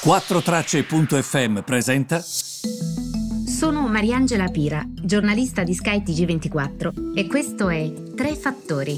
4Tracce.fm presenta. Sono Mariangela Pira, giornalista di Sky TG24 e questo è Tre Fattori.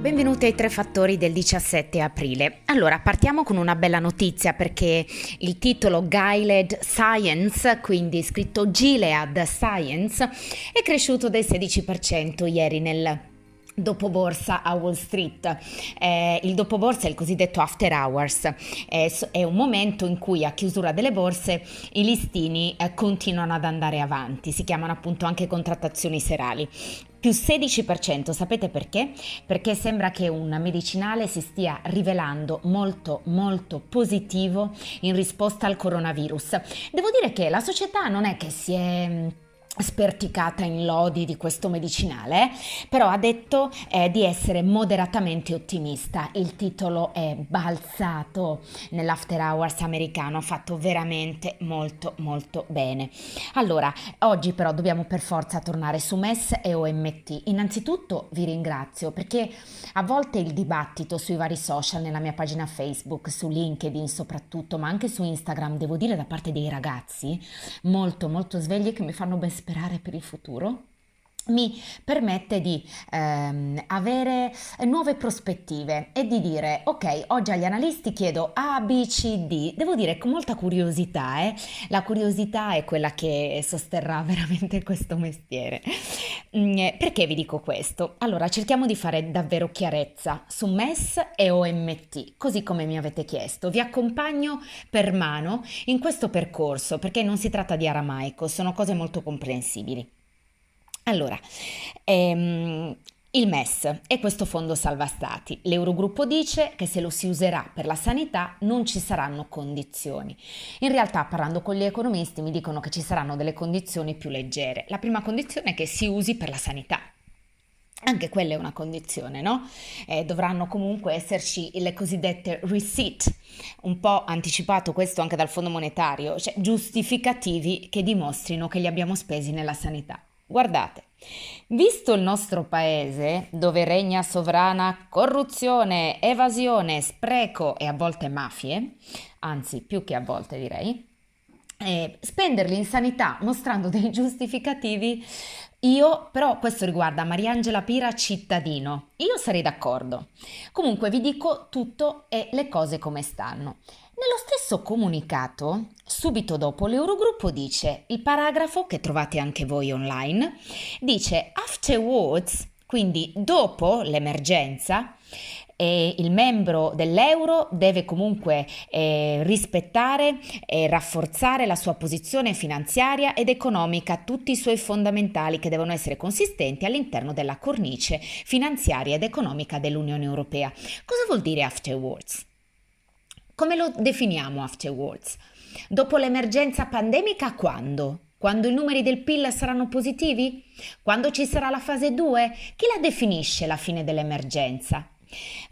Benvenuti ai tre fattori del 17 aprile. Allora, partiamo con una bella notizia perché il titolo Gilead Science, quindi scritto Gilead Science, è cresciuto del 16% ieri nel dopo borsa a Wall Street. Eh, il dopo borsa è il cosiddetto after hours, eh, è un momento in cui a chiusura delle borse i listini eh, continuano ad andare avanti, si chiamano appunto anche contrattazioni serali. Più 16%, sapete perché? Perché sembra che un medicinale si stia rivelando molto molto positivo in risposta al coronavirus. Devo dire che la società non è che si è sperticata in lodi di questo medicinale, però ha detto eh, di essere moderatamente ottimista. Il titolo è balzato nell'after hours americano, ha fatto veramente molto molto bene. Allora, oggi però dobbiamo per forza tornare su MES e OMT. Innanzitutto vi ringrazio perché a volte il dibattito sui vari social, nella mia pagina Facebook, su LinkedIn soprattutto, ma anche su Instagram, devo dire da parte dei ragazzi, molto molto svegli che mi fanno ben sperare per il futuro mi permette di ehm, avere nuove prospettive e di dire ok oggi agli analisti chiedo A, B, C, D devo dire con molta curiosità eh? la curiosità è quella che sosterrà veramente questo mestiere mm, perché vi dico questo? allora cerchiamo di fare davvero chiarezza su MES e OMT così come mi avete chiesto vi accompagno per mano in questo percorso perché non si tratta di aramaico sono cose molto comprensibili allora, ehm, il MES è questo fondo salva stati. L'Eurogruppo dice che se lo si userà per la sanità non ci saranno condizioni. In realtà, parlando con gli economisti, mi dicono che ci saranno delle condizioni più leggere. La prima condizione è che si usi per la sanità. Anche quella è una condizione, no? Eh, dovranno comunque esserci le cosiddette receipt, un po' anticipato questo anche dal Fondo Monetario, cioè giustificativi che dimostrino che li abbiamo spesi nella sanità. Guardate, visto il nostro paese, dove regna sovrana corruzione, evasione, spreco e a volte mafie, anzi più che a volte direi, eh, spenderli in sanità mostrando dei giustificativi, io però questo riguarda Mariangela Pira cittadino, io sarei d'accordo. Comunque vi dico tutto e le cose come stanno. Nello stesso comunicato, subito dopo, l'Eurogruppo dice, il paragrafo che trovate anche voi online, dice afterwards, quindi dopo l'emergenza, eh, il membro dell'euro deve comunque eh, rispettare e rafforzare la sua posizione finanziaria ed economica, tutti i suoi fondamentali che devono essere consistenti all'interno della cornice finanziaria ed economica dell'Unione Europea. Cosa vuol dire afterwards? Come lo definiamo afterwards? Dopo l'emergenza pandemica quando? Quando i numeri del PIL saranno positivi? Quando ci sarà la fase 2? Chi la definisce la fine dell'emergenza?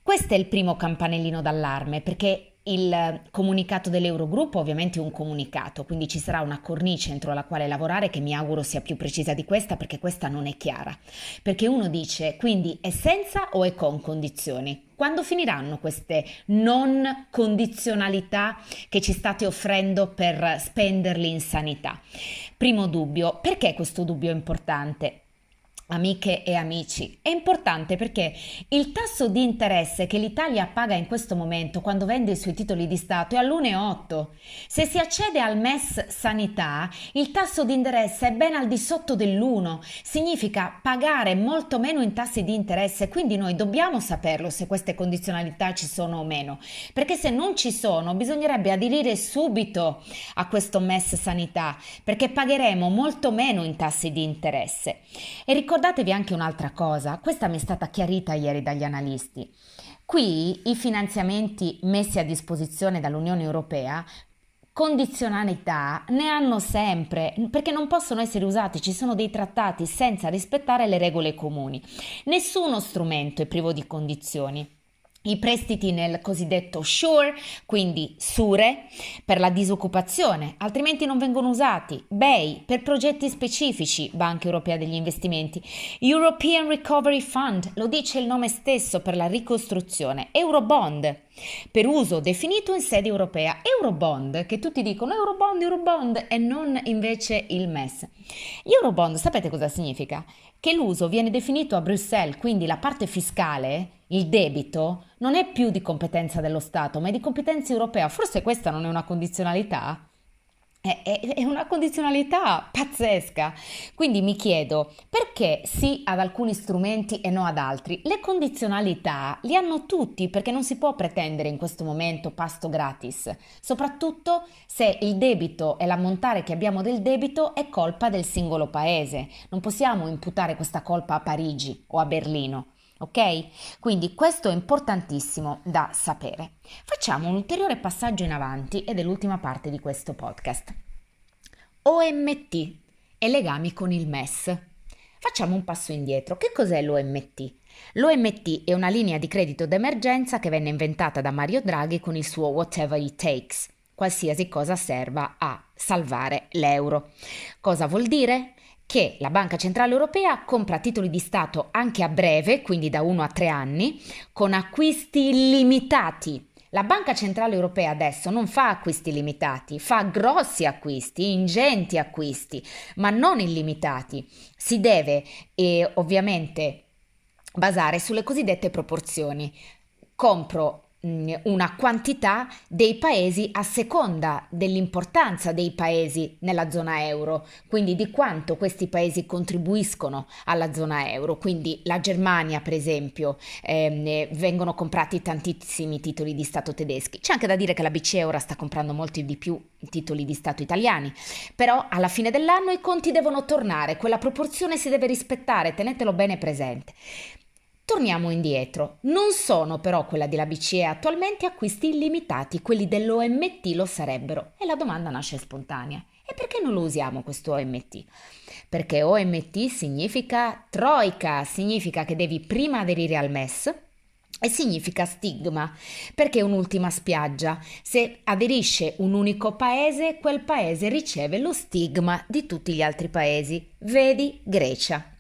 Questo è il primo campanellino d'allarme perché il comunicato dell'Eurogruppo ovviamente è un comunicato, quindi ci sarà una cornice entro la quale lavorare che mi auguro sia più precisa di questa perché questa non è chiara. Perché uno dice quindi è senza o è con condizioni? Quando finiranno queste non condizionalità che ci state offrendo per spenderli in sanità? Primo dubbio, perché questo dubbio è importante? Amiche e amici, è importante perché il tasso di interesse che l'Italia paga in questo momento quando vende i suoi titoli di Stato è all'1,8. Se si accede al MES Sanità, il tasso di interesse è ben al di sotto dell'1, significa pagare molto meno in tassi di interesse, quindi noi dobbiamo saperlo se queste condizionalità ci sono o meno, perché se non ci sono bisognerebbe aderire subito a questo MES Sanità, perché pagheremo molto meno in tassi di interesse. E ricordatevi anche un'altra cosa, questa mi è stata chiarita ieri dagli analisti. Qui i finanziamenti messi a disposizione dall'Unione Europea condizionalità ne hanno sempre perché non possono essere usati, ci sono dei trattati senza rispettare le regole comuni. Nessuno strumento è privo di condizioni. I prestiti nel cosiddetto SURE, quindi SURE, per la disoccupazione, altrimenti non vengono usati, BEI per progetti specifici, Banca Europea degli Investimenti, European Recovery Fund, lo dice il nome stesso per la ricostruzione, Eurobond per uso definito in sede europea, Eurobond, che tutti dicono Eurobond, Eurobond e non invece il MES. Eurobond, sapete cosa significa? Che l'uso viene definito a Bruxelles, quindi la parte fiscale il debito non è più di competenza dello Stato, ma è di competenza europea. Forse questa non è una condizionalità? È, una condizionalità pazzesca. Quindi mi chiedo perché sì ad alcuni strumenti e no ad altri? Le condizionalità li hanno tutti perché non si può pretendere in questo momento pasto gratis, soprattutto se il debito e l'ammontare che abbiamo del debito è colpa del singolo paese. Non possiamo imputare questa colpa a Parigi o a Berlino. Ok? Quindi questo è importantissimo da sapere. Facciamo un ulteriore passaggio in avanti ed è l'ultima parte di questo podcast. OMT e legami con il MES. Facciamo un passo indietro. Che cos'è l'OMT? L'OMT è una linea di credito d'emergenza che venne inventata da Mario Draghi con il suo Whatever It Takes, qualsiasi cosa serva a salvare l'euro. Cosa vuol dire? Che la Banca Centrale Europea compra titoli di Stato anche a breve, quindi da 1 a 3 anni, con acquisti illimitati. La Banca Centrale Europea adesso non fa acquisti limitati, fa grossi acquisti, ingenti acquisti, ma non illimitati. Si deve eh, ovviamente basare sulle cosiddette proporzioni. Compro una quantità dei paesi a seconda dell'importanza dei paesi nella zona euro, quindi di quanto questi paesi contribuiscono alla zona euro. Quindi la Germania, per esempio, ehm, vengono comprati tantissimi titoli di Stato tedeschi. C'è anche da dire che la BCE ora sta comprando molti di più titoli di Stato italiani, però alla fine dell'anno i conti devono tornare, quella proporzione si deve rispettare, tenetelo bene presente. Torniamo indietro. Non sono però quella della BCE attualmente acquisti illimitati, quelli dell'OMT lo sarebbero. E la domanda nasce spontanea. E perché non lo usiamo questo OMT? Perché OMT significa troica, significa che devi prima aderire al MES, e significa stigma, perché è un'ultima spiaggia. Se aderisce un unico paese, quel paese riceve lo stigma di tutti gli altri paesi. Vedi Grecia.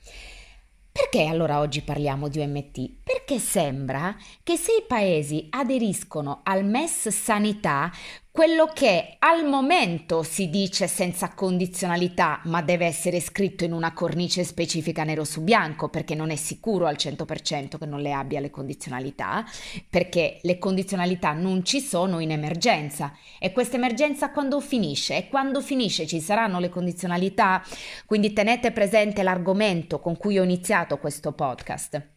Perché allora oggi parliamo di OMT? Perché sembra che se i paesi aderiscono al MES sanità, quello che al momento si dice senza condizionalità, ma deve essere scritto in una cornice specifica nero su bianco, perché non è sicuro al 100% che non le abbia le condizionalità, perché le condizionalità non ci sono in emergenza. E questa emergenza quando finisce? E quando finisce ci saranno le condizionalità? Quindi tenete presente l'argomento con cui ho iniziato questo podcast.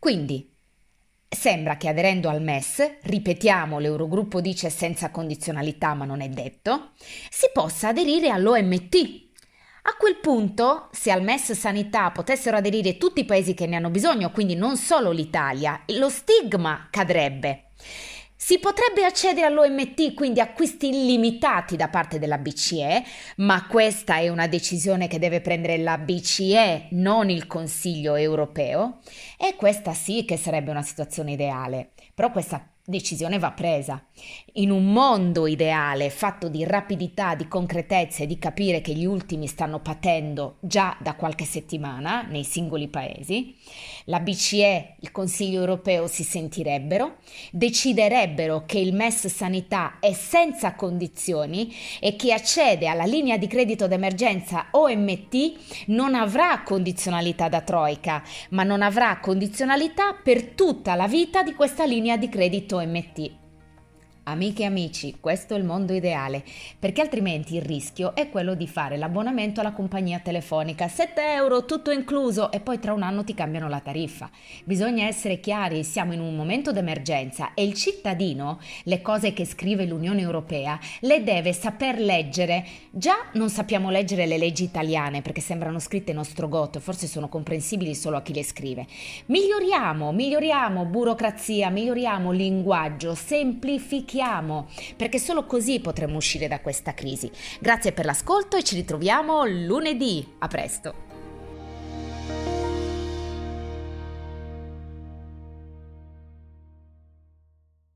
Quindi Sembra che aderendo al MES, ripetiamo, l'Eurogruppo dice senza condizionalità ma non è detto, si possa aderire all'OMT. A quel punto, se al MES sanità potessero aderire tutti i paesi che ne hanno bisogno, quindi non solo l'Italia, lo stigma cadrebbe. Si potrebbe accedere all'OMT, quindi acquisti illimitati da parte della BCE, ma questa è una decisione che deve prendere la BCE, non il Consiglio europeo, e questa sì che sarebbe una situazione ideale. Però questa decisione va presa. In un mondo ideale, fatto di rapidità, di concretezza e di capire che gli ultimi stanno patendo già da qualche settimana nei singoli paesi, la BCE, il Consiglio europeo si sentirebbero, deciderebbero che il MES sanità è senza condizioni e chi accede alla linea di credito d'emergenza OMT non avrà condizionalità da troica, ma non avrà condizionalità per tutta la vita di questa linea di credito OMT. Amiche e amici, questo è il mondo ideale, perché altrimenti il rischio è quello di fare l'abbonamento alla compagnia telefonica, 7 euro tutto incluso e poi tra un anno ti cambiano la tariffa. Bisogna essere chiari, siamo in un momento d'emergenza e il cittadino le cose che scrive l'Unione Europea le deve saper leggere. Già non sappiamo leggere le leggi italiane perché sembrano scritte in ostrogoto e forse sono comprensibili solo a chi le scrive. Miglioriamo, miglioriamo burocrazia, miglioriamo linguaggio, semplifichiamo iniziamo, perché solo così potremo uscire da questa crisi. Grazie per l'ascolto e ci ritroviamo lunedì. A presto!